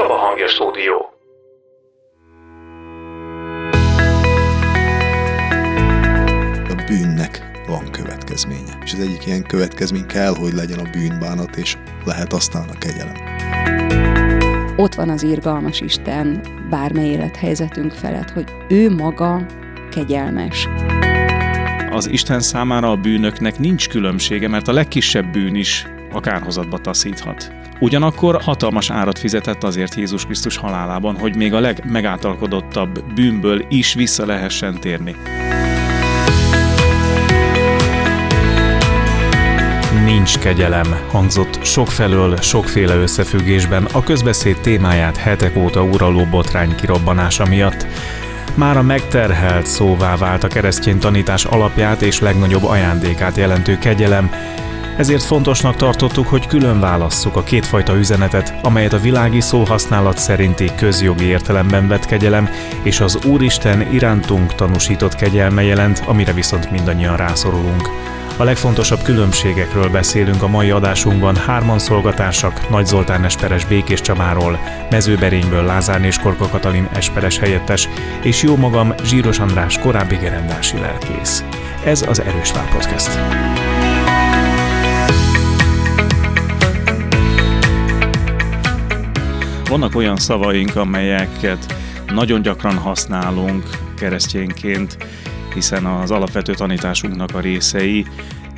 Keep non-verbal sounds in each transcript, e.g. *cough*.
Csaba Hangja Stúdió. A bűnnek van következménye. És az egyik ilyen következmény kell, hogy legyen a bűnbánat, és lehet aztán a kegyelem. Ott van az irgalmas Isten bármely élethelyzetünk felett, hogy ő maga kegyelmes. Az Isten számára a bűnöknek nincs különbsége, mert a legkisebb bűn is a kárhozatba taszíthat. Ugyanakkor hatalmas árat fizetett azért Jézus Krisztus halálában, hogy még a legmegáltalkodottabb bűnből is vissza lehessen térni. Nincs kegyelem, hangzott sokfelől, sokféle összefüggésben a közbeszéd témáját hetek óta uraló botrány kirobbanása miatt. Már a megterhelt szóvá vált a keresztény tanítás alapját és legnagyobb ajándékát jelentő kegyelem, ezért fontosnak tartottuk, hogy külön válasszuk a kétfajta üzenetet, amelyet a világi szóhasználat szerinti közjogi értelemben vett kegyelem, és az Úristen irántunk tanúsított kegyelme jelent, amire viszont mindannyian rászorulunk. A legfontosabb különbségekről beszélünk a mai adásunkban hárman szolgatársak, Nagy Zoltán Esperes Békés Csabáról, Mezőberényből Lázár és Korka Katalin Esperes helyettes, és jó magam Zsíros András korábbi gerendási lelkész. Ez az Erős Vár Podcast. Vannak olyan szavaink, amelyeket nagyon gyakran használunk keresztényként, hiszen az alapvető tanításunknak a részei,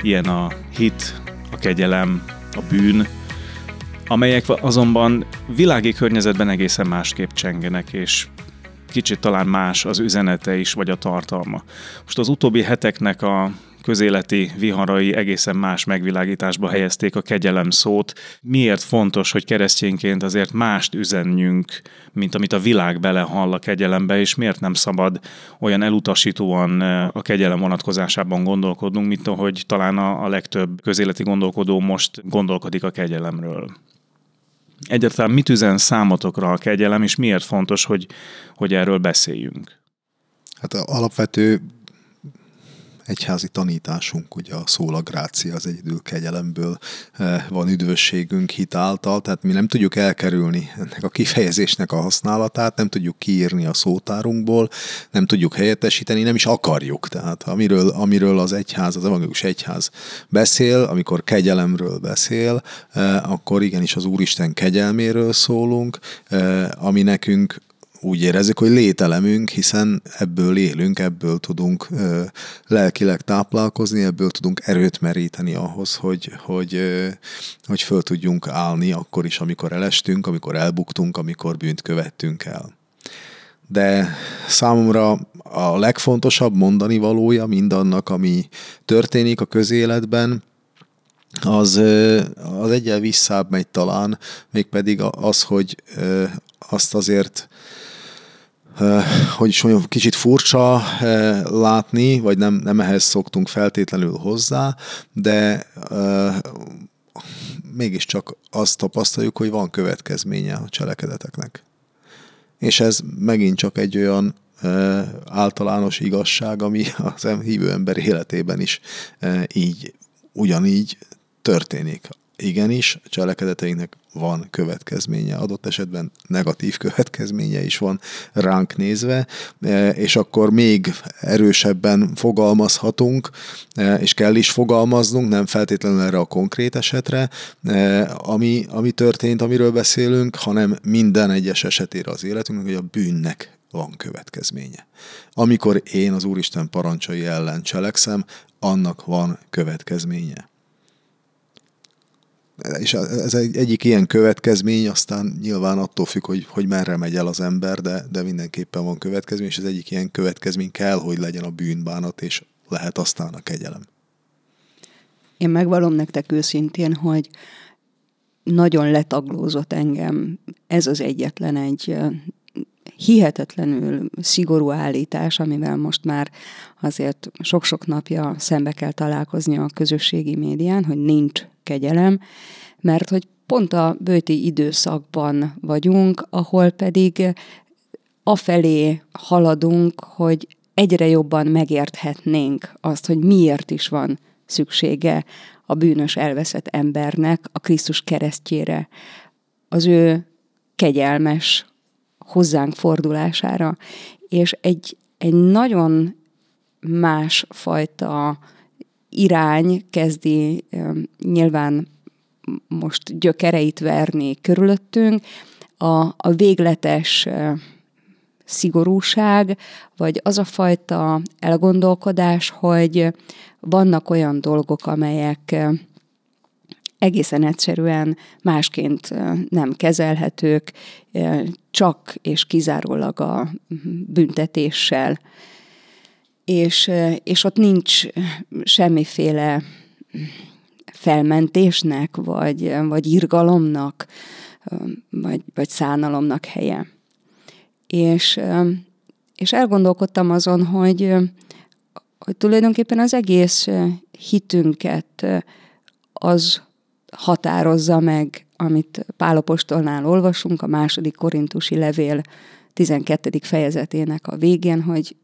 ilyen a hit, a kegyelem, a bűn, amelyek azonban világi környezetben egészen másképp csengenek, és kicsit talán más az üzenete is, vagy a tartalma. Most az utóbbi heteknek a közéleti viharai egészen más megvilágításba helyezték a kegyelem szót. Miért fontos, hogy keresztényként azért mást üzenjünk, mint amit a világ belehall a kegyelembe, és miért nem szabad olyan elutasítóan eh, a kegyelem vonatkozásában gondolkodnunk, mint ahogy talán a, legtöbb közéleti gondolkodó most gondolkodik a kegyelemről. Egyáltalán mit üzen számotokra a kegyelem, és miért fontos, hogy, hogy erről beszéljünk? Hát alapvető egyházi tanításunk, ugye a szóla grácia, az egyedül kegyelemből eh, van üdvösségünk hitáltal, tehát mi nem tudjuk elkerülni ennek a kifejezésnek a használatát, nem tudjuk kiírni a szótárunkból, nem tudjuk helyettesíteni, nem is akarjuk. Tehát amiről, amiről az egyház, az evangélius egyház beszél, amikor kegyelemről beszél, eh, akkor igenis az Úristen kegyelméről szólunk, eh, ami nekünk úgy érezzük, hogy lételemünk, hiszen ebből élünk, ebből tudunk ö, lelkileg táplálkozni, ebből tudunk erőt meríteni ahhoz, hogy, hogy, ö, hogy föl tudjunk állni akkor is, amikor elestünk, amikor elbuktunk, amikor bűnt követtünk el. De számomra a legfontosabb mondani valója mindannak, ami történik a közéletben, az, az egyel visszább megy talán, mégpedig az, hogy azt azért hogy is mondjam, kicsit furcsa látni, vagy nem, nem ehhez szoktunk feltétlenül hozzá, de mégiscsak azt tapasztaljuk, hogy van következménye a cselekedeteknek. És ez megint csak egy olyan általános igazság, ami az hívő ember életében is így, ugyanígy történik igenis, a cselekedeteinknek van következménye, adott esetben negatív következménye is van ránk nézve, e, és akkor még erősebben fogalmazhatunk, e, és kell is fogalmaznunk, nem feltétlenül erre a konkrét esetre, e, ami, ami történt, amiről beszélünk, hanem minden egyes esetére az életünknek, hogy a bűnnek van következménye. Amikor én az Úristen parancsai ellen cselekszem, annak van következménye és ez egy, egyik ilyen következmény, aztán nyilván attól függ, hogy, hogy merre megy el az ember, de, de mindenképpen van következmény, és ez egyik ilyen következmény kell, hogy legyen a bűnbánat, és lehet aztán a kegyelem. Én megvalom nektek őszintén, hogy nagyon letaglózott engem ez az egyetlen egy hihetetlenül szigorú állítás, amivel most már azért sok-sok napja szembe kell találkozni a közösségi médián, hogy nincs kegyelem, mert hogy pont a bőti időszakban vagyunk, ahol pedig afelé haladunk, hogy egyre jobban megérthetnénk azt, hogy miért is van szüksége a bűnös elveszett embernek a Krisztus keresztjére, az ő kegyelmes hozzánk fordulására, és egy, egy nagyon másfajta irány kezdi nyilván most gyökereit verni körülöttünk, a, a végletes szigorúság, vagy az a fajta elgondolkodás, hogy vannak olyan dolgok, amelyek egészen egyszerűen másként nem kezelhetők, csak és kizárólag a büntetéssel. És, és ott nincs semmiféle felmentésnek, vagy, vagy irgalomnak, vagy, vagy szánalomnak helye. És, és elgondolkodtam azon, hogy, hogy tulajdonképpen az egész hitünket az határozza meg, amit Pálapostolnál olvasunk a második korintusi levél 12. fejezetének a végén, hogy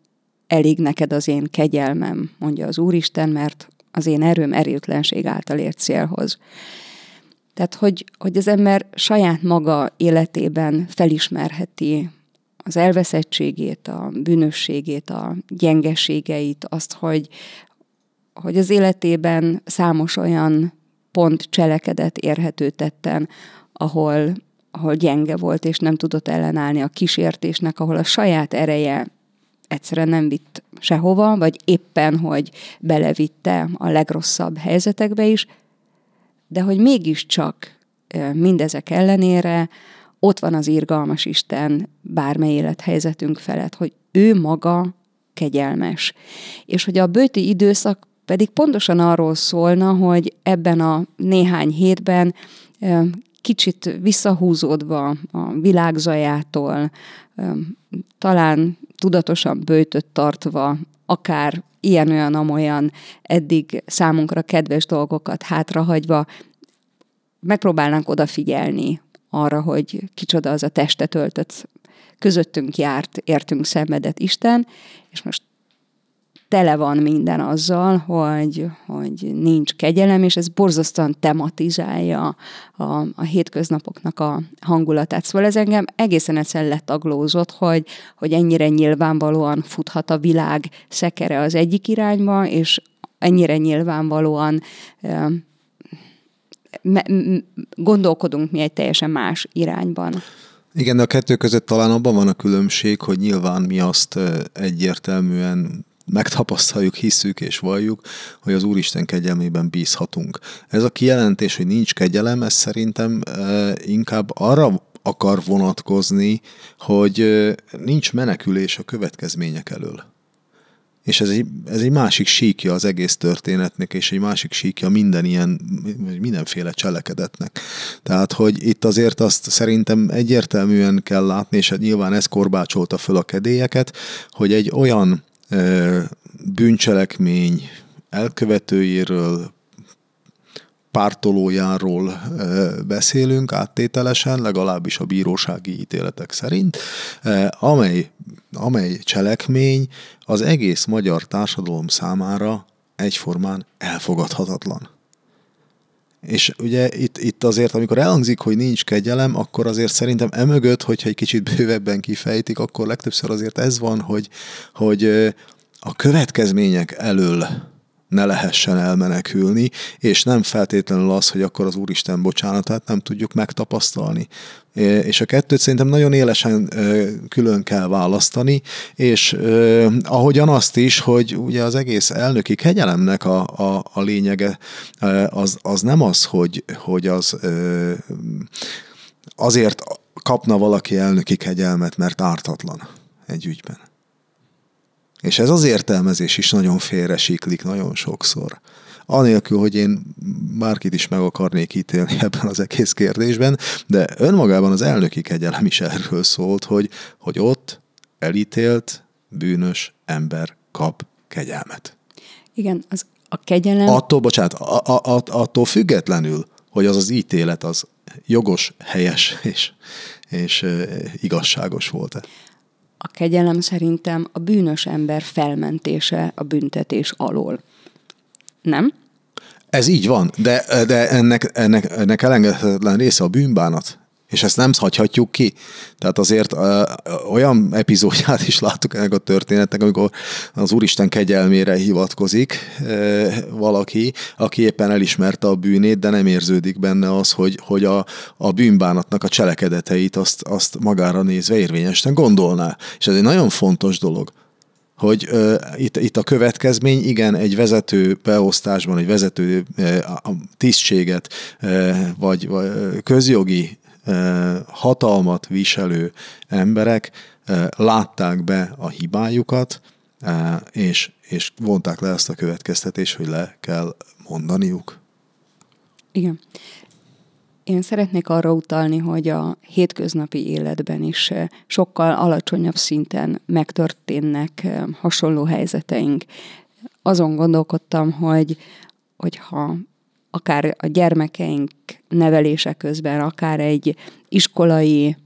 elég neked az én kegyelmem, mondja az Úristen, mert az én erőm erőtlenség által ért célhoz. Tehát, hogy, hogy az ember saját maga életében felismerheti az elveszettségét, a bűnösségét, a gyengeségeit, azt, hogy, hogy az életében számos olyan pont cselekedet érhető tetten, ahol, ahol gyenge volt, és nem tudott ellenállni a kísértésnek, ahol a saját ereje egyszerűen nem vitt sehova, vagy éppen, hogy belevitte a legrosszabb helyzetekbe is, de hogy mégiscsak mindezek ellenére ott van az irgalmas Isten bármely élethelyzetünk felett, hogy ő maga kegyelmes. És hogy a bőti időszak pedig pontosan arról szólna, hogy ebben a néhány hétben kicsit visszahúzódva a világzajától, talán tudatosan bőtött tartva, akár ilyen-olyan-amolyan eddig számunkra kedves dolgokat hátrahagyva, megpróbálnánk odafigyelni arra, hogy kicsoda az a testet öltött, közöttünk járt, értünk szenvedett Isten, és most tele van minden azzal, hogy, hogy nincs kegyelem, és ez borzasztóan tematizálja a, a hétköznapoknak a hangulatát. Szóval ez engem egészen egyszerűen letaglózott, hogy, hogy ennyire nyilvánvalóan futhat a világ szekere az egyik irányba, és ennyire nyilvánvalóan gondolkodunk mi egy teljesen más irányban. Igen, de a kettő között talán abban van a különbség, hogy nyilván mi azt egyértelműen megtapasztaljuk, hiszük és valljuk, hogy az Úristen kegyelmében bízhatunk. Ez a kijelentés, hogy nincs kegyelem, ez szerintem inkább arra akar vonatkozni, hogy nincs menekülés a következmények elől. És ez egy, ez egy másik síkja az egész történetnek, és egy másik síkja minden ilyen, mindenféle cselekedetnek. Tehát, hogy itt azért azt szerintem egyértelműen kell látni, és hát nyilván ez korbácsolta föl a kedélyeket, hogy egy olyan bűncselekmény elkövetőjéről, pártolójáról beszélünk áttételesen, legalábbis a bírósági ítéletek szerint, amely, amely cselekmény az egész magyar társadalom számára egyformán elfogadhatatlan. És ugye itt, itt azért, amikor elhangzik, hogy nincs kegyelem, akkor azért szerintem emögött, hogyha egy kicsit bővebben kifejtik, akkor legtöbbször azért ez van, hogy, hogy a következmények elől ne lehessen elmenekülni, és nem feltétlenül az, hogy akkor az Úristen bocsánatát nem tudjuk megtapasztalni. És a kettőt szerintem nagyon élesen külön kell választani, és ahogyan azt is, hogy ugye az egész elnöki kegyelemnek a, a, a lényege az, az nem az, hogy, hogy az azért kapna valaki elnöki kegyelmet, mert ártatlan egy ügyben és ez az értelmezés is nagyon félresiklik nagyon sokszor. Anélkül, hogy én bárkit is meg akarnék ítélni *laughs* ebben az egész kérdésben, de önmagában az elnöki kegyelem is erről szólt, hogy, hogy ott elítélt, bűnös ember kap kegyelmet. Igen, az a kegyelem... Attól, bocsánat, a, a, a, attól függetlenül, hogy az az ítélet az jogos, helyes és, és igazságos volt-e a kegyelem szerintem a bűnös ember felmentése a büntetés alól. Nem? Ez így van, de, de ennek, ennek, ennek elengedhetetlen része a bűnbánat. És ezt nem hagyhatjuk ki. Tehát azért ö, olyan epizódját is láttuk ennek a történetnek, amikor az Úristen kegyelmére hivatkozik ö, valaki, aki éppen elismerte a bűnét, de nem érződik benne az, hogy, hogy a, a bűnbánatnak a cselekedeteit azt, azt magára nézve érvényesen gondolná. És ez egy nagyon fontos dolog hogy uh, itt, itt a következmény, igen, egy vezető beosztásban, egy vezető uh, tisztséget, uh, vagy, vagy közjogi hatalmat viselő emberek látták be a hibájukat, és, és vonták le ezt a következtetést, hogy le kell mondaniuk. Igen. Én szeretnék arra utalni, hogy a hétköznapi életben is sokkal alacsonyabb szinten megtörténnek hasonló helyzeteink. Azon gondolkodtam, hogy hogyha akár a gyermekeink nevelése közben, akár egy iskolai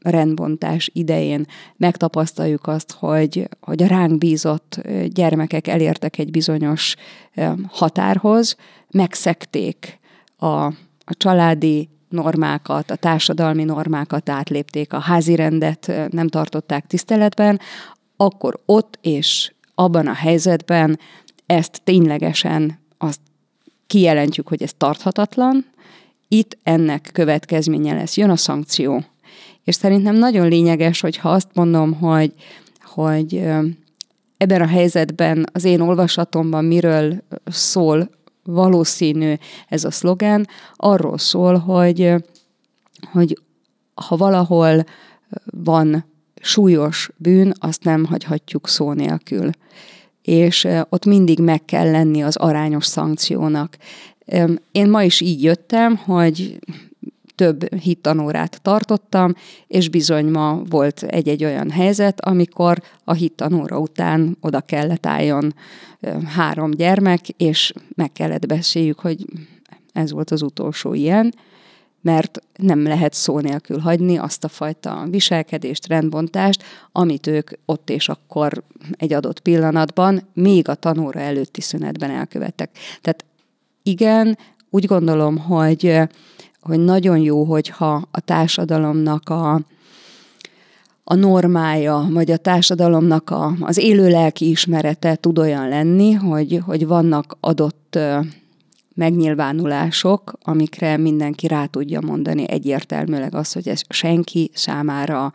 rendbontás idején megtapasztaljuk azt, hogy, hogy a ránk bízott gyermekek elértek egy bizonyos határhoz, megszekték a, a családi normákat, a társadalmi normákat átlépték, a házi rendet nem tartották tiszteletben, akkor ott és abban a helyzetben ezt ténylegesen azt kijelentjük, hogy ez tarthatatlan, itt ennek következménye lesz, jön a szankció. És szerintem nagyon lényeges, hogyha azt mondom, hogy, hogy ebben a helyzetben az én olvasatomban miről szól valószínű ez a szlogen, arról szól, hogy, hogy ha valahol van súlyos bűn, azt nem hagyhatjuk szó nélkül. És ott mindig meg kell lenni az arányos szankciónak. Én ma is így jöttem, hogy több hittanórát tartottam, és bizony ma volt egy-egy olyan helyzet, amikor a hittanóra után oda kellett álljon három gyermek, és meg kellett beszéljük, hogy ez volt az utolsó ilyen, mert nem lehet szó nélkül hagyni azt a fajta viselkedést, rendbontást, amit ők ott és akkor egy adott pillanatban, még a tanóra előtti szünetben elkövettek. Tehát igen, úgy gondolom, hogy, hogy nagyon jó, hogyha a társadalomnak a, a normája, vagy a társadalomnak a, az élő lelki ismerete tud olyan lenni, hogy, hogy vannak adott megnyilvánulások, amikre mindenki rá tudja mondani egyértelműleg azt, hogy ez senki számára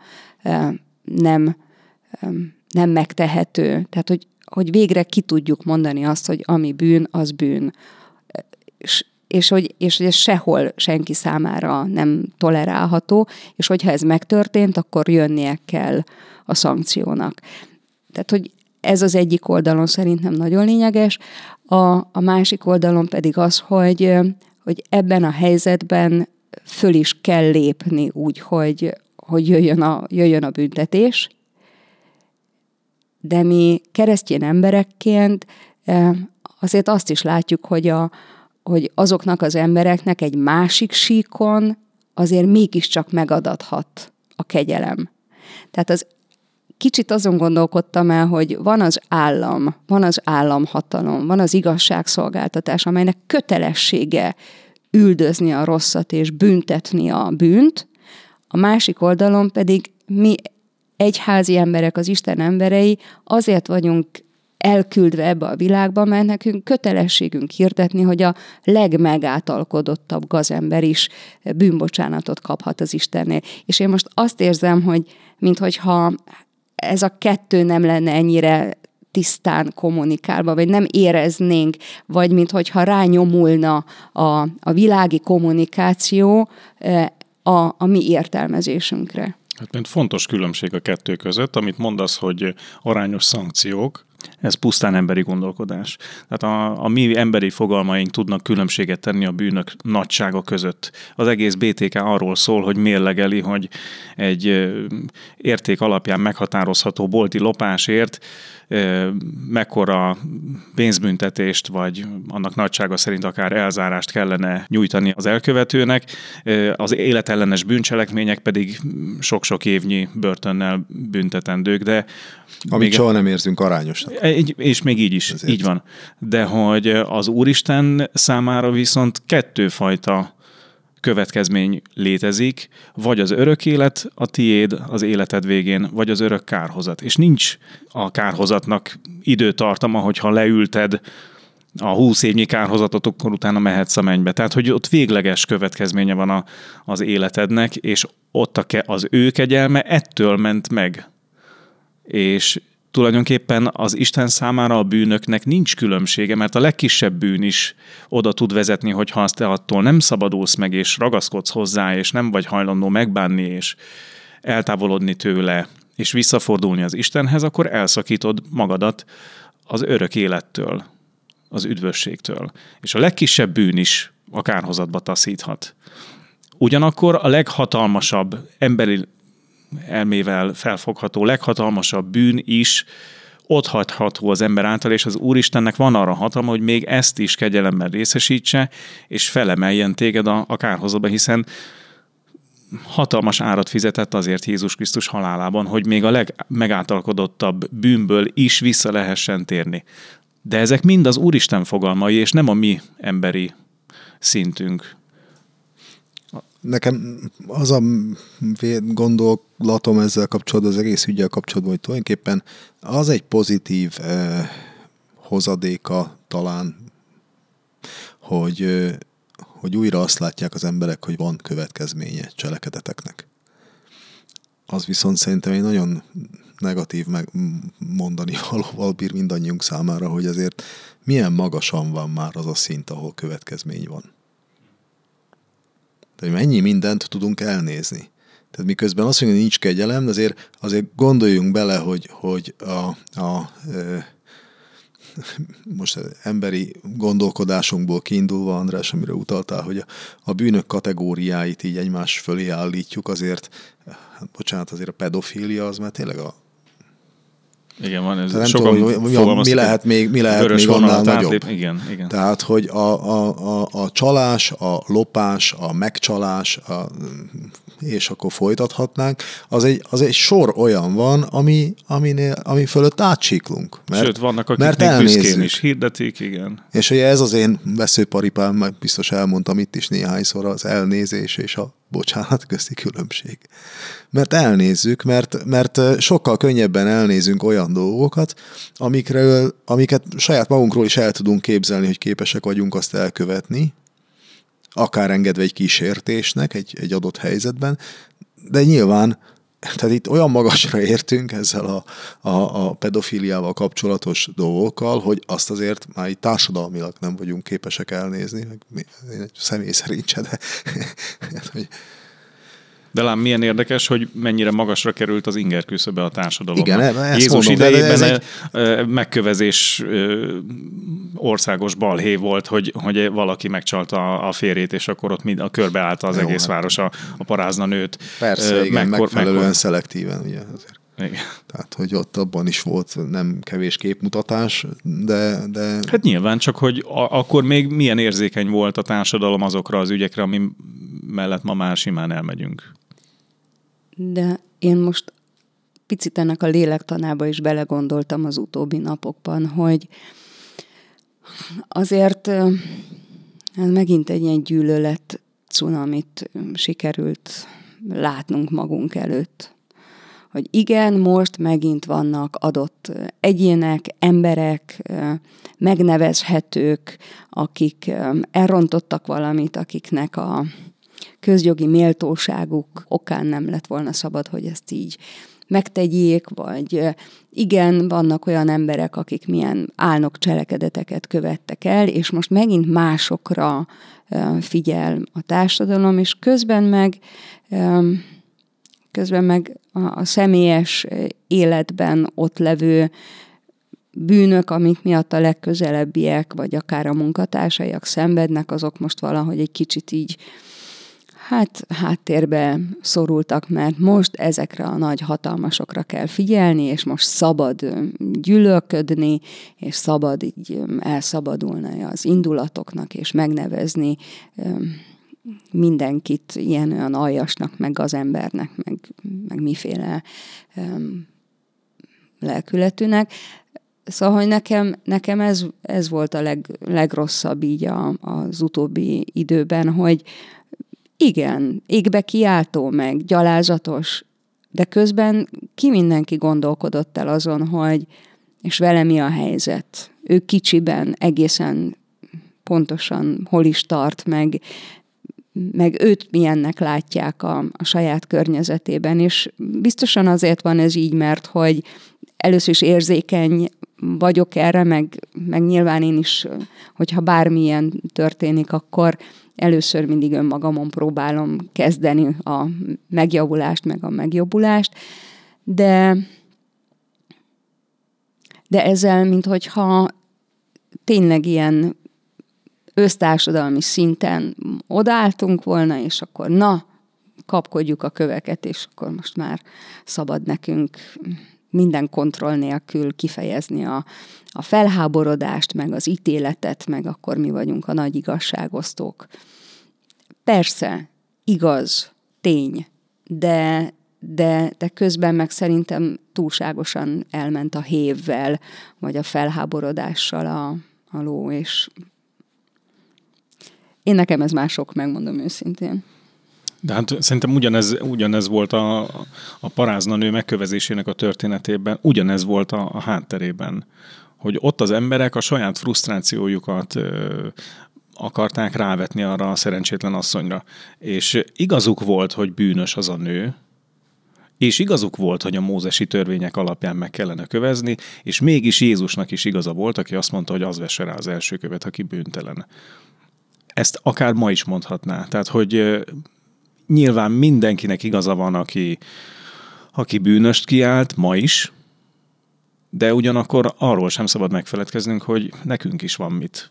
nem, nem megtehető. Tehát, hogy, hogy végre ki tudjuk mondani azt, hogy ami bűn, az bűn és, és, hogy, és hogy ez sehol senki számára nem tolerálható, és hogyha ez megtörtént, akkor jönnie kell a szankciónak. Tehát, hogy ez az egyik oldalon szerintem nagyon lényeges, a, a másik oldalon pedig az, hogy, hogy ebben a helyzetben föl is kell lépni úgy, hogy, hogy jöjjön, a, jöjjön a büntetés, de mi keresztény emberekként azért azt is látjuk, hogy a, hogy azoknak az embereknek egy másik síkon azért mégiscsak megadathat a kegyelem. Tehát az kicsit azon gondolkodtam el, hogy van az állam, van az államhatalom, van az igazságszolgáltatás, amelynek kötelessége üldözni a rosszat és büntetni a bűnt, a másik oldalon pedig mi egyházi emberek, az Isten emberei azért vagyunk elküldve ebbe a világba, mert nekünk kötelességünk hirdetni, hogy a legmegátalkodottabb gazember is bűnbocsánatot kaphat az Istennél. És én most azt érzem, hogy minthogyha ez a kettő nem lenne ennyire tisztán kommunikálva, vagy nem éreznénk, vagy minthogyha rányomulna a, a világi kommunikáció eh, a, a mi értelmezésünkre. Hát mert fontos különbség a kettő között, amit mondasz, hogy arányos szankciók, ez pusztán emberi gondolkodás. Tehát a, a mi emberi fogalmaink tudnak különbséget tenni a bűnök nagysága között. Az egész BTK arról szól, hogy mérlegeli, hogy egy érték alapján meghatározható bolti lopásért mekkora pénzbüntetést, vagy annak nagysága szerint akár elzárást kellene nyújtani az elkövetőnek, az életellenes bűncselekmények pedig sok-sok évnyi börtönnel büntetendők, de amit még, soha nem érzünk arányosnak. És még így is, Ezért. így van. De hogy az Úristen számára viszont kettőfajta következmény létezik, vagy az örök élet a tiéd az életed végén, vagy az örök kárhozat. És nincs a kárhozatnak időtartama, hogyha leülted a 20 évnyi kárhozatot, akkor utána mehetsz a mennybe. Tehát, hogy ott végleges következménye van a, az életednek, és ott a ke, az ő kegyelme ettől ment meg. És tulajdonképpen az Isten számára a bűnöknek nincs különbsége, mert a legkisebb bűn is oda tud vezetni, hogy ha azt te attól nem szabadulsz meg, és ragaszkodsz hozzá, és nem vagy hajlandó megbánni, és eltávolodni tőle, és visszafordulni az Istenhez, akkor elszakítod magadat az örök élettől, az üdvösségtől. És a legkisebb bűn is a kárhozatba taszíthat. Ugyanakkor a leghatalmasabb emberi elmével felfogható leghatalmasabb bűn is ott hagyható az ember által, és az Úristennek van arra hatalma, hogy még ezt is kegyelemmel részesítse, és felemeljen téged a, a kárhozatba, hiszen hatalmas árat fizetett azért Jézus Krisztus halálában, hogy még a legmegáltalkodottabb bűnből is vissza lehessen térni. De ezek mind az Úristen fogalmai, és nem a mi emberi szintünk. Nekem az a gondolatom ezzel kapcsolatban, az egész ügyel kapcsolatban, hogy tulajdonképpen az egy pozitív eh, hozadéka talán, hogy, eh, hogy újra azt látják az emberek, hogy van következménye cselekedeteknek. Az viszont szerintem egy nagyon negatív meg mondani valóval bír mindannyiunk számára, hogy azért milyen magasan van már az a szint, ahol következmény van. Tehát mennyi mindent tudunk elnézni. Tehát miközben azt mondja, hogy nincs kegyelem, azért, azért gondoljunk bele, hogy, hogy a, a e, most emberi gondolkodásunkból kiindulva, András, amire utaltál, hogy a, a bűnök kategóriáit így egymás fölé állítjuk, azért, hát bocsánat, azért a pedofília az már tényleg a igen, van ez. nem sokan tudom, hogy mi, mi lehet még, mi lehet még annál nagyobb. Átlép. Igen, igen. Tehát, hogy a, a, a, a csalás, a lopás, a megcsalás, a, és akkor folytathatnánk, az egy, az egy sor olyan van, ami, aminél, ami fölött átsiklunk. Mert, Sőt, vannak, akik mert még büszkén is hirdetik, igen. És ugye ez az én veszőparipám, meg biztos elmondtam itt is néhányszor, az elnézés és a bocsánat közti különbség. Mert elnézzük, mert, mert sokkal könnyebben elnézünk olyan dolgokat, amikről, amiket saját magunkról is el tudunk képzelni, hogy képesek vagyunk azt elkövetni, akár engedve egy kísértésnek egy, egy adott helyzetben, de nyilván tehát itt olyan magasra értünk ezzel a, a, a pedofiliával kapcsolatos dolgokkal, hogy azt azért már itt társadalmilag nem vagyunk képesek elnézni, meg én egy személy szerint se, de *laughs* hogy de lám milyen érdekes, hogy mennyire magasra került az inger küszöbe a társadalom. Igen, ezt Jézus mondom, idejében ez egy... megkövezés országos balhé volt, hogy, hogy valaki megcsalta a férjét, és akkor ott mind, a körbeállta az Jó, egész hát. város a, a parázna nőt. Persze, igen, mekkor, megfelelően mekkor... szelektíven, ugye azért. Igen. Tehát, hogy ott abban is volt nem kevés képmutatás, de... de... Hát nyilván, csak hogy a, akkor még milyen érzékeny volt a társadalom azokra az ügyekre, ami mellett ma már simán elmegyünk. De én most picit ennek a lélektanába is belegondoltam az utóbbi napokban, hogy azért ez megint egy ilyen gyűlölet cunamit sikerült látnunk magunk előtt. Hogy igen, most megint vannak adott egyének, emberek, megnevezhetők, akik elrontottak valamit, akiknek a közjogi méltóságuk okán nem lett volna szabad, hogy ezt így megtegyék, vagy igen, vannak olyan emberek, akik milyen álnok cselekedeteket követtek el, és most megint másokra figyel a társadalom, és közben meg közben meg a, személyes életben ott levő bűnök, amik miatt a legközelebbiek, vagy akár a munkatársaiak szenvednek, azok most valahogy egy kicsit így hát háttérbe szorultak, mert most ezekre a nagy hatalmasokra kell figyelni, és most szabad gyűlölködni, és szabad így elszabadulni az indulatoknak, és megnevezni mindenkit ilyen olyan aljasnak, meg az embernek, meg, meg miféle lelkületűnek. Szóval, hogy nekem, nekem ez, ez volt a leg, legrosszabb így a, az utóbbi időben, hogy, Igen, égbe kiáltó, meg gyalázatos, de közben ki mindenki gondolkodott el azon, hogy és vele mi a helyzet. Ő kicsiben egészen pontosan hol is tart, meg, meg őt milyennek látják a, a saját környezetében, és biztosan azért van ez így, mert hogy először is érzékeny vagyok erre, meg, meg nyilván én is, hogyha bármilyen történik, akkor először mindig önmagamon próbálom kezdeni a megjavulást, meg a megjobbulást, de, de ezzel, minthogyha tényleg ilyen össztársadalmi szinten odálltunk volna, és akkor na, kapkodjuk a köveket, és akkor most már szabad nekünk minden kontroll nélkül kifejezni a, a felháborodást, meg az ítéletet, meg akkor mi vagyunk a nagy igazságosztók. Persze, igaz, tény, de, de, de közben meg szerintem túlságosan elment a hévvel, vagy a felháborodással a, a ló, és én nekem ez mások, megmondom őszintén. De hát szerintem ugyanez, ugyanez volt a, a parázna nő megkövezésének a történetében, ugyanez volt a, a hátterében, hogy ott az emberek a saját frusztrációjukat ö, akarták rávetni arra a szerencsétlen asszonyra. És igazuk volt, hogy bűnös az a nő, és igazuk volt, hogy a mózesi törvények alapján meg kellene kövezni, és mégis Jézusnak is igaza volt, aki azt mondta, hogy az vesse rá az első követ, aki bűntelen. Ezt akár ma is mondhatná. Tehát, hogy nyilván mindenkinek igaza van, aki, aki bűnöst kiált, ma is, de ugyanakkor arról sem szabad megfeledkeznünk, hogy nekünk is van mit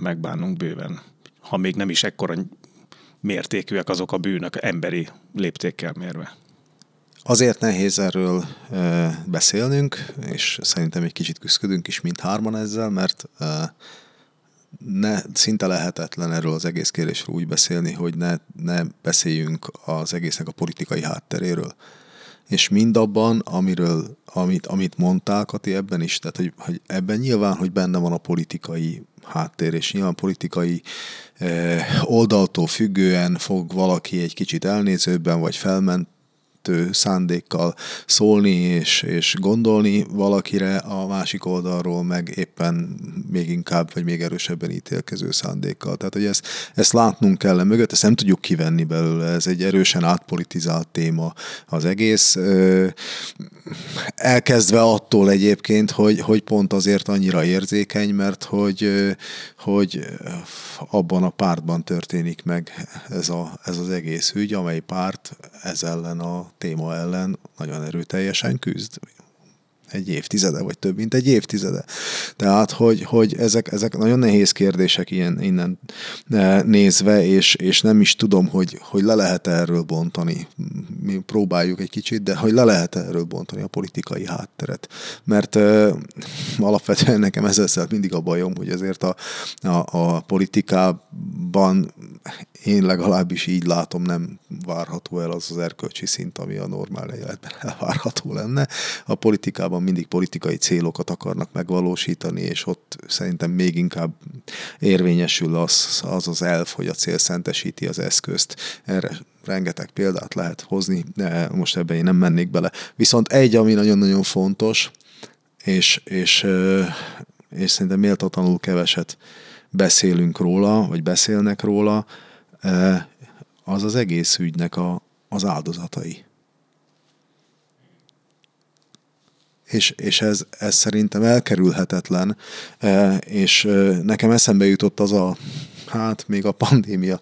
megbánunk bőven. Ha még nem is ekkora mértékűek azok a bűnök emberi léptékkel mérve. Azért nehéz erről e, beszélnünk, és szerintem egy kicsit küzdködünk is mint hárman ezzel, mert e, ne, szinte lehetetlen erről az egész kérdésről úgy beszélni, hogy ne, ne beszéljünk az egésznek a politikai hátteréről. És mindabban, amiről, amit, amit mondtál, Kati, ebben is, tehát hogy, hogy ebben nyilván, hogy benne van a politikai háttér, és nyilván politikai eh, oldaltól függően fog valaki egy kicsit elnézőbben, vagy felment megértő szándékkal szólni és, és gondolni valakire, a másik oldalról meg éppen még inkább, vagy még erősebben ítélkező szándékkal. Tehát, hogy ezt, ezt látnunk kell mögött, ezt nem tudjuk kivenni belőle, ez egy erősen átpolitizált téma az egész. Elkezdve attól egyébként, hogy, hogy pont azért annyira érzékeny, mert hogy, hogy abban a pártban történik meg ez, a, ez az egész ügy, amely párt ez ellen a téma ellen nagyon erőteljesen küzd egy évtizede, vagy több, mint egy évtizede. Tehát, hogy, hogy ezek, ezek nagyon nehéz kérdések ilyen innen e, nézve, és, és nem is tudom, hogy, hogy le lehet erről bontani. Mi próbáljuk egy kicsit, de hogy le lehet erről bontani a politikai hátteret. Mert uh, alapvetően nekem ezzel mindig a bajom, hogy ezért a, a, a politikában én legalábbis így látom, nem várható el az az erkölcsi szint, ami a normál életben *laughs* elvárható lenne. A politikában mindig politikai célokat akarnak megvalósítani, és ott szerintem még inkább érvényesül az az, az elf, hogy a cél szentesíti az eszközt. Erre rengeteg példát lehet hozni, de most ebben én nem mennék bele. Viszont egy, ami nagyon-nagyon fontos, és, és, és szerintem méltatlanul keveset beszélünk róla, vagy beszélnek róla, az az egész ügynek a, az áldozatai. És, és ez, ez szerintem elkerülhetetlen, és nekem eszembe jutott az a hát még a pandémia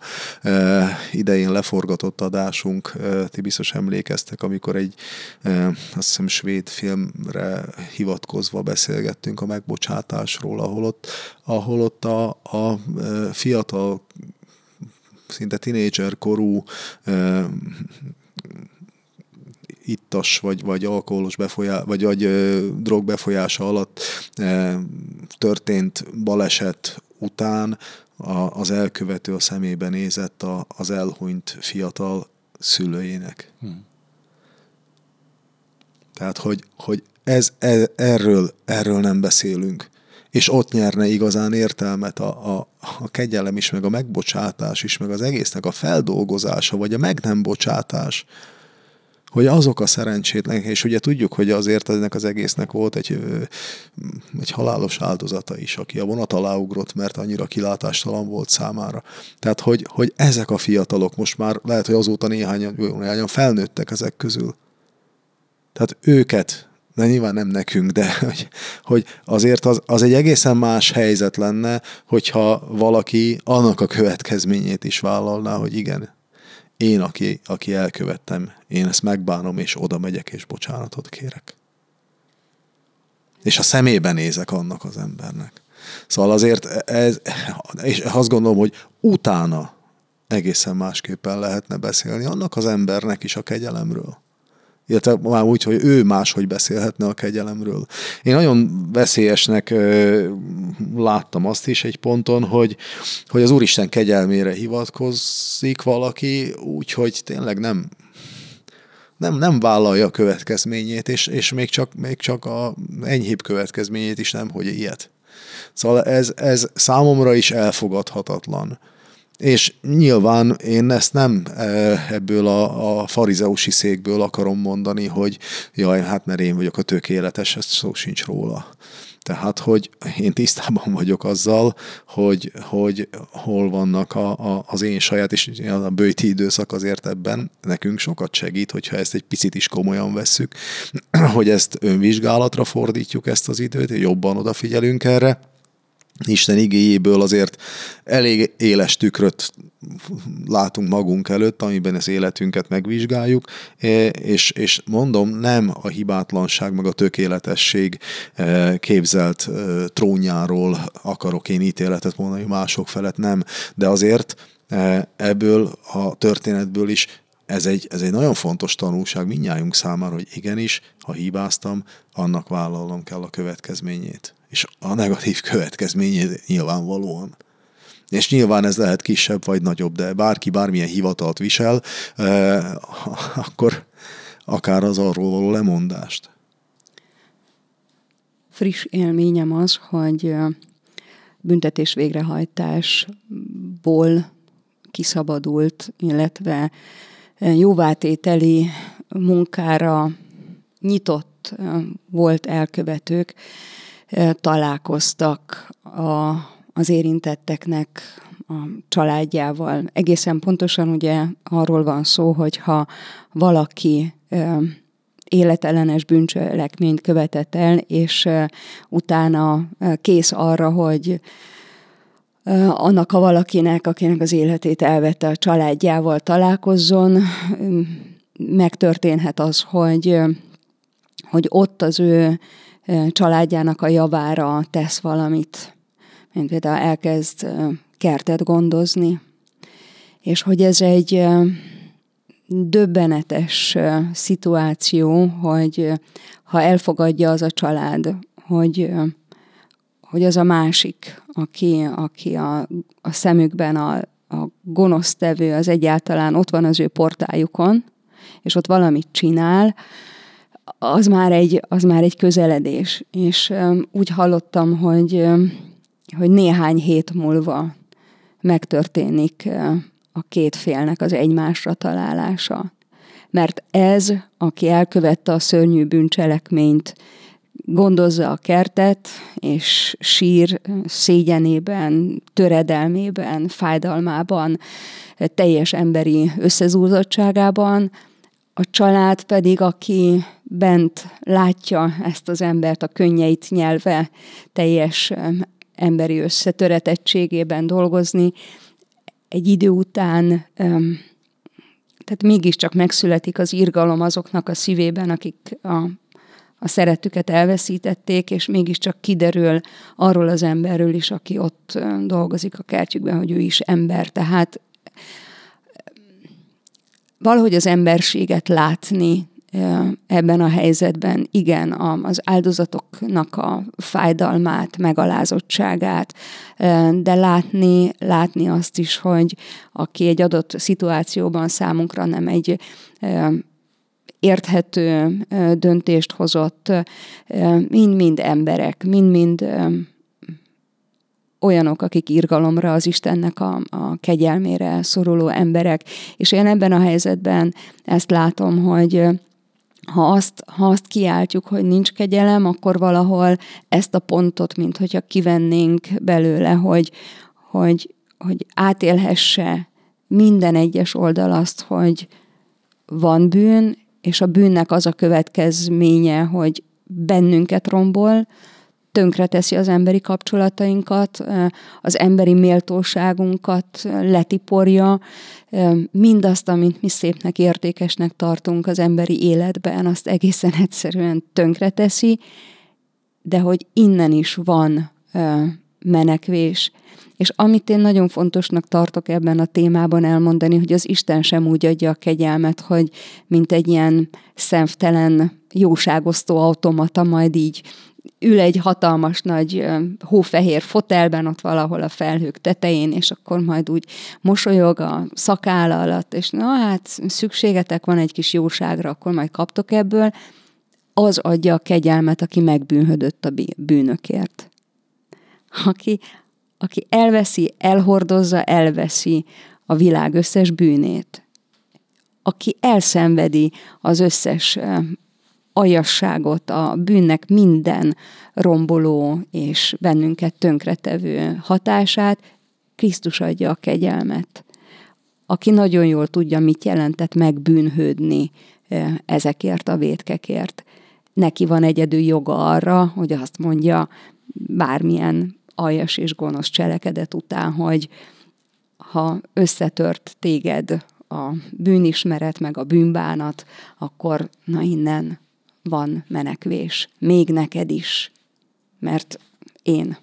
idején leforgatott adásunk, ti biztos emlékeztek, amikor egy azt hiszem svéd filmre hivatkozva beszélgettünk a megbocsátásról, ahol ott, ahol ott a, a fiatal szinte tinédzser korú ittas vagy, vagy alkoholos befolyás, vagy, vagy ö, drog befolyása alatt ö, történt baleset után a, az elkövető a szemébe nézett a, az elhunyt fiatal szülőjének. Hmm. Tehát, hogy, hogy ez, ez, erről, erről nem beszélünk. és ott nyerne igazán értelmet a, a, a kegyelem is, meg a megbocsátás is, meg az egésznek a feldolgozása, vagy a meg nem bocsátás, hogy azok a szerencsétlenek, és ugye tudjuk, hogy azért ennek az egésznek volt egy, egy halálos áldozata is, aki a vonat alá ugrott, mert annyira kilátástalan volt számára. Tehát, hogy, hogy ezek a fiatalok most már lehet, hogy azóta néhányan, néhányan felnőttek ezek közül. Tehát őket de nyilván nem nekünk, de *laughs* hogy, hogy azért az, az egy egészen más helyzet lenne, hogyha valaki annak a következményét is vállalná, hogy igen, én, aki, aki elkövettem, én ezt megbánom, és oda megyek, és bocsánatot kérek. És a szemébe nézek annak az embernek. Szóval azért ez, és azt gondolom, hogy utána egészen másképpen lehetne beszélni annak az embernek is a kegyelemről illetve már úgy, hogy ő máshogy beszélhetne a kegyelemről. Én nagyon veszélyesnek ö, láttam azt is egy ponton, hogy, hogy az Úristen kegyelmére hivatkozik valaki, úgyhogy tényleg nem, nem, nem vállalja a következményét, és, és még, csak, még csak a enyhébb következményét is nem, hogy ilyet. Szóval ez, ez számomra is elfogadhatatlan. És nyilván én ezt nem e, ebből a, a farizeusi székből akarom mondani, hogy jaj, hát mert én vagyok a tökéletes, ez szó sincs róla. Tehát, hogy én tisztában vagyok azzal, hogy, hogy hol vannak a, a, az én saját, és a bőti időszak azért ebben nekünk sokat segít, hogyha ezt egy picit is komolyan vesszük, *clears throat* hogy ezt önvizsgálatra fordítjuk ezt az időt, jobban odafigyelünk erre, Isten igéjéből azért elég éles tükröt látunk magunk előtt, amiben az életünket megvizsgáljuk, és, és mondom, nem a hibátlanság meg a tökéletesség képzelt trónjáról akarok én ítéletet mondani mások felett, nem, de azért ebből a történetből is ez egy, ez egy nagyon fontos tanulság mindnyájunk számára, hogy igenis, ha hibáztam, annak vállalnom kell a következményét és a negatív következményét nyilvánvalóan. És nyilván ez lehet kisebb vagy nagyobb, de bárki bármilyen hivatalt visel, eh, akkor akár az arról való lemondást. Friss élményem az, hogy büntetés végrehajtásból kiszabadult, illetve jóvátételi munkára nyitott volt elkövetők, találkoztak a, az érintetteknek a családjával. Egészen pontosan ugye arról van szó, hogy ha valaki életellenes bűncselekményt követett el, és utána kész arra, hogy annak a valakinek, akinek az életét elvette a családjával találkozzon, megtörténhet az, hogy, hogy ott az ő családjának a javára tesz valamit, mint például elkezd kertet gondozni, és hogy ez egy döbbenetes szituáció, hogy ha elfogadja az a család, hogy, hogy az a másik, aki, aki a, a szemükben a, a gonosztevő, az egyáltalán ott van az ő portájukon, és ott valamit csinál, az már egy, az már egy közeledés. És um, úgy hallottam, hogy, um, hogy néhány hét múlva megtörténik uh, a két félnek az egymásra találása. Mert ez, aki elkövette a szörnyű bűncselekményt, gondozza a kertet, és sír szégyenében, töredelmében, fájdalmában, teljes emberi összezúzottságában, a család pedig, aki bent látja ezt az embert a könnyeit nyelve teljes emberi összetöretettségében dolgozni, egy idő után tehát mégiscsak megszületik az irgalom azoknak a szívében, akik a, a szeretüket elveszítették, és mégiscsak kiderül arról az emberről is, aki ott dolgozik a kertjükben, hogy ő is ember. Tehát valahogy az emberséget látni ebben a helyzetben, igen, az áldozatoknak a fájdalmát, megalázottságát, de látni, látni azt is, hogy aki egy adott szituációban számunkra nem egy érthető döntést hozott, mind-mind emberek, mind-mind olyanok, akik irgalomra, az Istennek a, a kegyelmére szoruló emberek. És én ebben a helyzetben ezt látom, hogy ha azt, ha azt kiáltjuk, hogy nincs kegyelem, akkor valahol ezt a pontot, mint hogyha kivennénk belőle, hogy, hogy, hogy átélhesse minden egyes oldal azt, hogy van bűn, és a bűnnek az a következménye, hogy bennünket rombol, tönkreteszi az emberi kapcsolatainkat, az emberi méltóságunkat letiporja, mindazt, amit mi szépnek, értékesnek tartunk az emberi életben, azt egészen egyszerűen tönkreteszi, de hogy innen is van menekvés. És amit én nagyon fontosnak tartok ebben a témában elmondani, hogy az Isten sem úgy adja a kegyelmet, hogy mint egy ilyen szemtelen jóságosztó automata, majd így ül egy hatalmas nagy hófehér fotelben ott valahol a felhők tetején, és akkor majd úgy mosolyog a szakála alatt, és na hát szükségetek van egy kis jóságra, akkor majd kaptok ebből, az adja a kegyelmet, aki megbűnhödött a bűnökért. Aki, aki elveszi, elhordozza, elveszi a világ összes bűnét. Aki elszenvedi az összes aljasságot, a bűnnek minden romboló és bennünket tönkretevő hatását, Krisztus adja a kegyelmet. Aki nagyon jól tudja, mit jelentett megbűnhődni ezekért a vétkekért. Neki van egyedül joga arra, hogy azt mondja bármilyen aljas és gonosz cselekedet után, hogy ha összetört téged a bűnismeret, meg a bűnbánat, akkor na innen van menekvés. Még neked is. Mert én,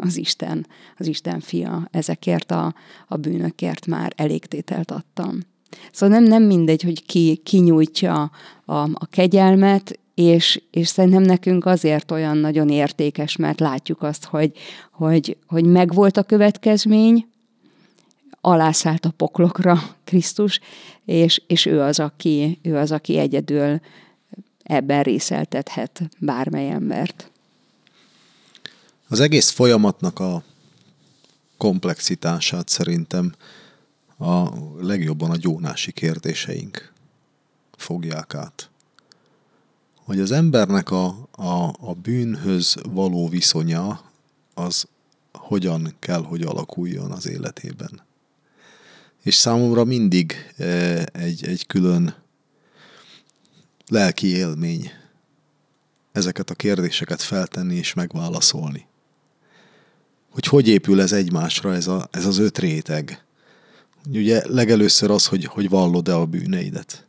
az Isten, az Isten fia, ezekért a, a bűnökért már elégtételt adtam. Szóval nem, nem mindegy, hogy ki, ki nyújtja a, a kegyelmet, és, és szerintem nekünk azért olyan nagyon értékes, mert látjuk azt, hogy, hogy, hogy megvolt a következmény, alászállt a poklokra *laughs* Krisztus, és, és ő, az, aki, ő az, aki egyedül ebben részeltethet bármely embert. Az egész folyamatnak a komplexitását szerintem a legjobban a gyónási kérdéseink fogják át. Hogy az embernek a, a, a bűnhöz való viszonya az hogyan kell, hogy alakuljon az életében. És számomra mindig eh, egy, egy külön lelki élmény ezeket a kérdéseket feltenni és megválaszolni. Hogy hogy épül ez egymásra, ez, a, ez az öt réteg. Ugye legelőször az, hogy, hogy vallod-e a bűneidet.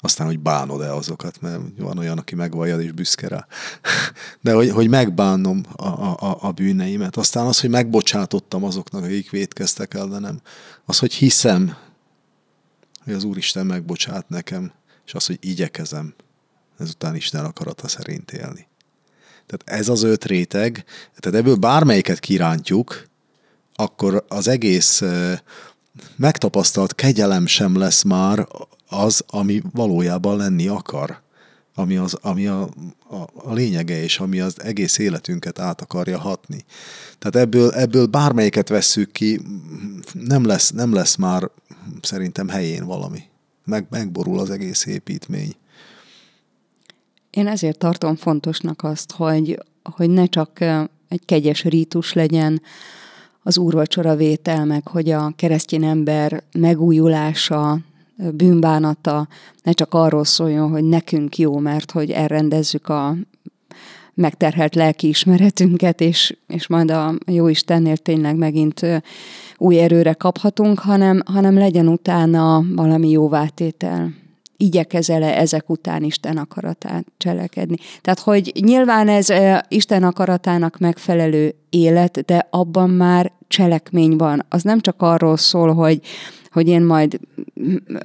Aztán, hogy bánod-e azokat, mert van olyan, aki megvallja és büszke rá. *laughs* De hogy, hogy megbánom a, a, a bűneimet. Aztán az, hogy megbocsátottam azoknak, akik vétkeztek ellenem. Az, hogy hiszem, hogy az Úristen megbocsát nekem és az, hogy igyekezem ezután Isten akarata szerint élni. Tehát ez az öt réteg, tehát ebből bármelyiket kirántjuk, akkor az egész megtapasztalt kegyelem sem lesz már az, ami valójában lenni akar, ami, az, ami a, a, a lényege, és ami az egész életünket át akarja hatni. Tehát ebből, ebből bármelyiket vesszük ki, nem lesz, nem lesz már szerintem helyén valami meg, megborul az egész építmény. Én ezért tartom fontosnak azt, hogy, hogy ne csak egy kegyes rítus legyen az úrvacsora vétel, meg hogy a keresztény ember megújulása, bűnbánata ne csak arról szóljon, hogy nekünk jó, mert hogy elrendezzük a megterhelt lelkiismeretünket, és, és majd a jó Istennél tényleg megint új erőre kaphatunk, hanem, hanem legyen utána valami jóvátétel. Igyekezel-e ezek után Isten akaratát cselekedni. Tehát, hogy nyilván ez Isten akaratának megfelelő élet, de abban már cselekmény van. Az nem csak arról szól, hogy, hogy én majd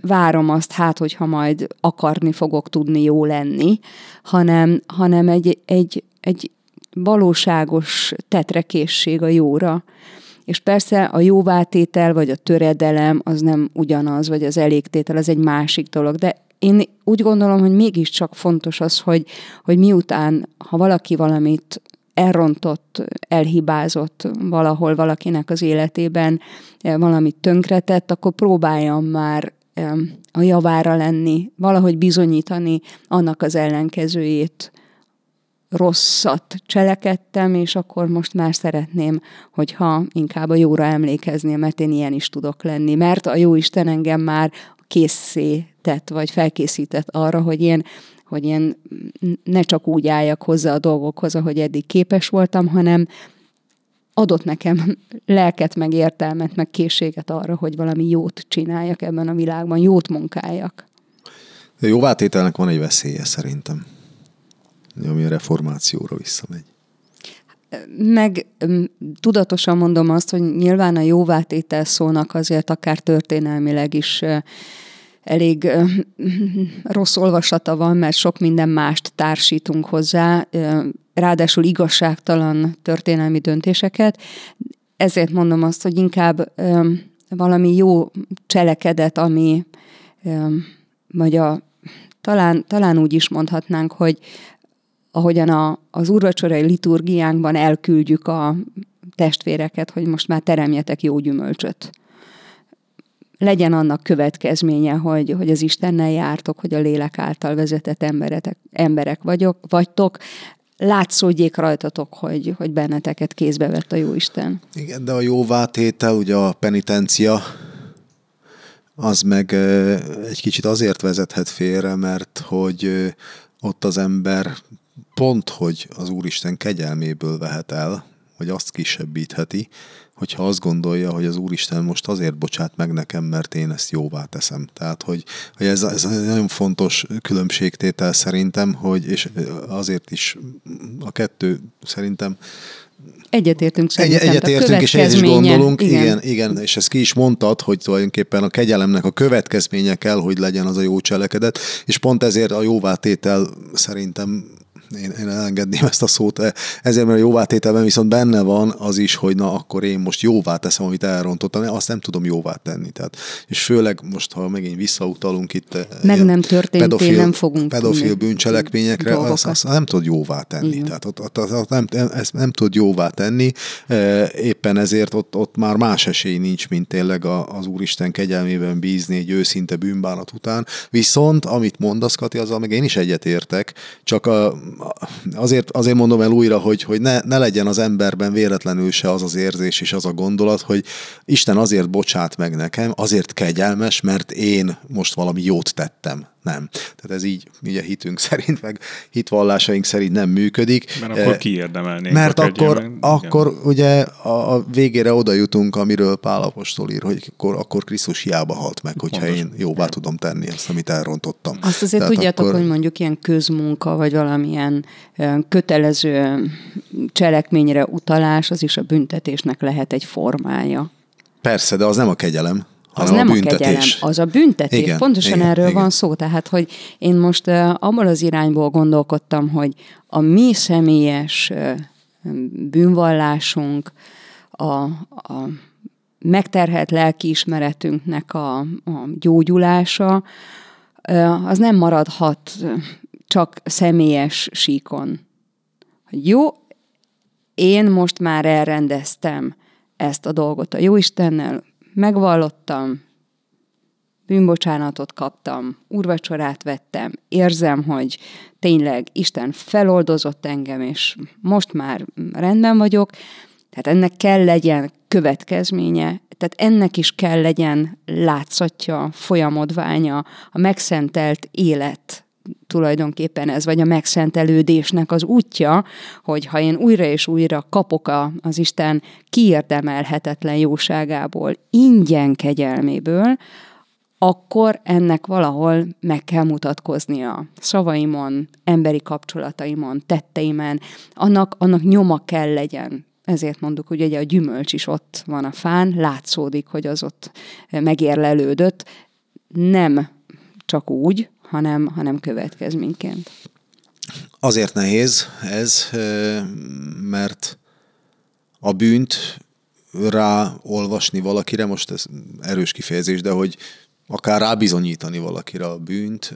várom azt, hát, hogyha majd akarni fogok tudni jó lenni, hanem, hanem egy, egy, egy valóságos tetrekészség a jóra. És persze a jóvátétel vagy a töredelem az nem ugyanaz, vagy az elégtétel az egy másik dolog, de én úgy gondolom, hogy mégiscsak fontos az, hogy, hogy miután, ha valaki valamit elrontott, elhibázott valahol valakinek az életében valamit tönkretett, akkor próbáljam már a javára lenni, valahogy bizonyítani annak az ellenkezőjét, rosszat cselekedtem, és akkor most már szeretném, hogyha inkább a jóra emlékezni, mert én ilyen is tudok lenni. Mert a jó Isten engem már készé tett, vagy felkészített arra, hogy én, hogy én ne csak úgy álljak hozzá a dolgokhoz, ahogy eddig képes voltam, hanem adott nekem *laughs* lelket, meg értelmet, meg készséget arra, hogy valami jót csináljak ebben a világban, jót munkáljak. A jóvátételnek van egy veszélye szerintem, ami a reformációra visszamegy. Meg tudatosan mondom azt, hogy nyilván a jóvátétel szónak azért akár történelmileg is elég rossz olvasata van, mert sok minden mást társítunk hozzá, ráadásul igazságtalan történelmi döntéseket. Ezért mondom azt, hogy inkább valami jó cselekedet, ami vagy a, talán, talán úgy is mondhatnánk, hogy ahogyan a, az úrvacsorai liturgiánkban elküldjük a testvéreket, hogy most már teremjetek jó gyümölcsöt legyen annak következménye, hogy, hogy az Istennel jártok, hogy a lélek által vezetett emberetek, emberek vagyok, vagytok, látszódjék rajtatok, hogy, hogy benneteket kézbe vett a Jóisten. Igen, de a jóvátétel, ugye a penitencia, az meg egy kicsit azért vezethet félre, mert hogy ott az ember pont, hogy az Úristen kegyelméből vehet el, vagy azt kisebbítheti, hogyha azt gondolja, hogy az Úristen most azért bocsát meg nekem, mert én ezt jóvá teszem. Tehát, hogy, hogy ez, ez nagyon fontos különbségtétel szerintem, hogy, és azért is a kettő szerintem Egyetértünk szerintem. Egy, egyetértünk, és ezt is gondolunk, igen. igen, igen, és ezt ki is mondtad, hogy tulajdonképpen a kegyelemnek a következménye kell, hogy legyen az a jó cselekedet, és pont ezért a jóvátétel szerintem én, én elengedném ezt a szót, ezért, mert a jóvátételben viszont benne van az is, hogy na akkor én most jóvá teszem, amit elrontottam, azt nem tudom jóvá tenni. Tehát, és főleg most, ha megint visszautalunk itt e, meg nem történt, pedofil, nem fogunk pedofil bűncselekményekre, azt, azt nem tud jóvá tenni. Igen. Tehát ott, ott, ott, ott nem, ezt nem tud jóvá tenni, e, éppen ezért ott, ott már más esély nincs, mint tényleg az Úristen kegyelmében bízni egy őszinte bűnbánat után. Viszont, amit mondasz, Kati, azzal meg én is egyetértek, csak a, azért, azért mondom el újra, hogy, hogy ne, ne legyen az emberben véletlenül se az az érzés és az a gondolat, hogy Isten azért bocsát meg nekem, azért kegyelmes, mert én most valami jót tettem nem. Tehát ez így, így a hitünk *laughs* szerint, meg hitvallásaink szerint nem működik. Mert akkor kiérdemelnénk. Mert akkor, meg, akkor ugye a, a végére oda jutunk, amiről Pál Apostol ír, hogy akkor, akkor Krisztus hiába halt meg, hogyha Pontos. én jóvá tudom tenni ezt, amit elrontottam. Azt azért Tehát tudjátok, akkor... hogy mondjuk ilyen közmunka, vagy valamilyen kötelező cselekményre utalás, az is a büntetésnek lehet egy formája. Persze, de az nem a kegyelem az nem a, a kegyelem, az a büntetés. Igen, Pontosan igen, erről igen. van szó. Tehát, hogy én most uh, abból az irányból gondolkodtam, hogy a mi személyes uh, bűnvallásunk, a, a megterhelt lelkiismeretünknek a, a gyógyulása, uh, az nem maradhat csak személyes síkon. Jó, én most már elrendeztem ezt a dolgot a Jóistennel, megvallottam, bűnbocsánatot kaptam, úrvacsorát vettem, érzem, hogy tényleg Isten feloldozott engem, és most már rendben vagyok, tehát ennek kell legyen következménye, tehát ennek is kell legyen látszatja, folyamodványa, a megszentelt élet tulajdonképpen ez, vagy a megszentelődésnek az útja, hogy ha én újra és újra kapok az Isten kiérdemelhetetlen jóságából, ingyen kegyelméből, akkor ennek valahol meg kell mutatkoznia szavaimon, emberi kapcsolataimon, tetteimen, annak, annak nyoma kell legyen. Ezért mondjuk, hogy ugye a gyümölcs is ott van a fán, látszódik, hogy az ott megérlelődött, nem csak úgy, hanem, hanem következményként. Azért nehéz ez, mert a bűnt ráolvasni valakire, most ez erős kifejezés, de hogy akár rábizonyítani valakire a bűnt,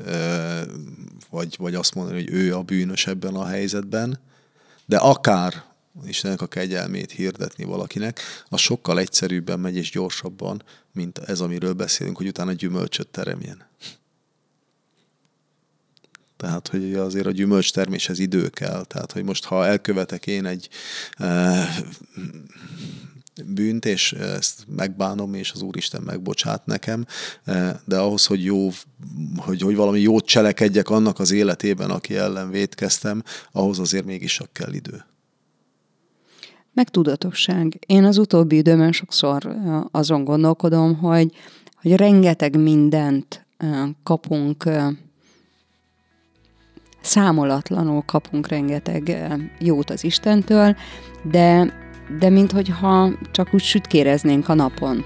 vagy, vagy azt mondani, hogy ő a bűnös ebben a helyzetben, de akár Istennek a kegyelmét hirdetni valakinek, az sokkal egyszerűbben megy és gyorsabban, mint ez, amiről beszélünk, hogy utána gyümölcsöt teremjen. Tehát, hogy azért a gyümölcs terméshez idő kell. Tehát, hogy most ha elkövetek én egy e, bűnt, és ezt megbánom, és az Úristen megbocsát nekem, e, de ahhoz, hogy jó, hogy, hogy valami jót cselekedjek annak az életében, aki ellen védkeztem, ahhoz azért mégis csak kell idő. Meg tudatosság. Én az utóbbi időben sokszor azon gondolkodom, hogy, hogy rengeteg mindent kapunk számolatlanul kapunk rengeteg jót az Istentől, de, de minthogyha csak úgy sütkéreznénk a napon.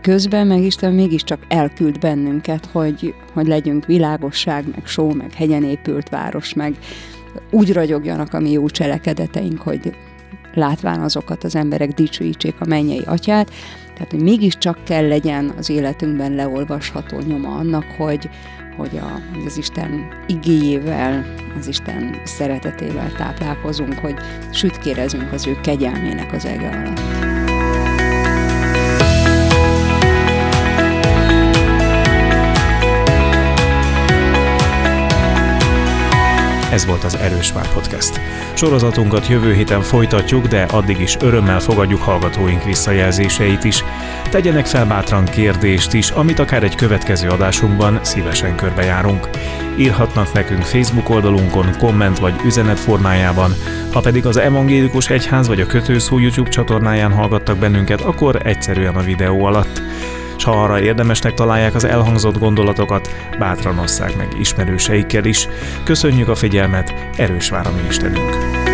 Közben meg Isten mégiscsak elküld bennünket, hogy, hogy legyünk világosság, meg só, meg hegyen épült város, meg úgy ragyogjanak a mi jó cselekedeteink, hogy látván azokat az emberek dicsőítsék a mennyei atyát, tehát hogy mégiscsak kell legyen az életünkben leolvasható nyoma annak, hogy, hogy, a, az Isten igéjével, az Isten szeretetével táplálkozunk, hogy sütkérezünk az ő kegyelmének az ege alatt. Ez volt az Erős Vár Podcast. Sorozatunkat jövő héten folytatjuk, de addig is örömmel fogadjuk hallgatóink visszajelzéseit is. Tegyenek fel bátran kérdést is, amit akár egy következő adásunkban szívesen körbejárunk. Írhatnak nekünk Facebook oldalunkon, komment vagy üzenet formájában, ha pedig az Evangélikus Egyház vagy a Kötőszó YouTube csatornáján hallgattak bennünket, akkor egyszerűen a videó alatt s ha arra érdemesnek találják az elhangzott gondolatokat, bátran osszák meg ismerőseikkel is. Köszönjük a figyelmet, erős vár a mi Istenünk!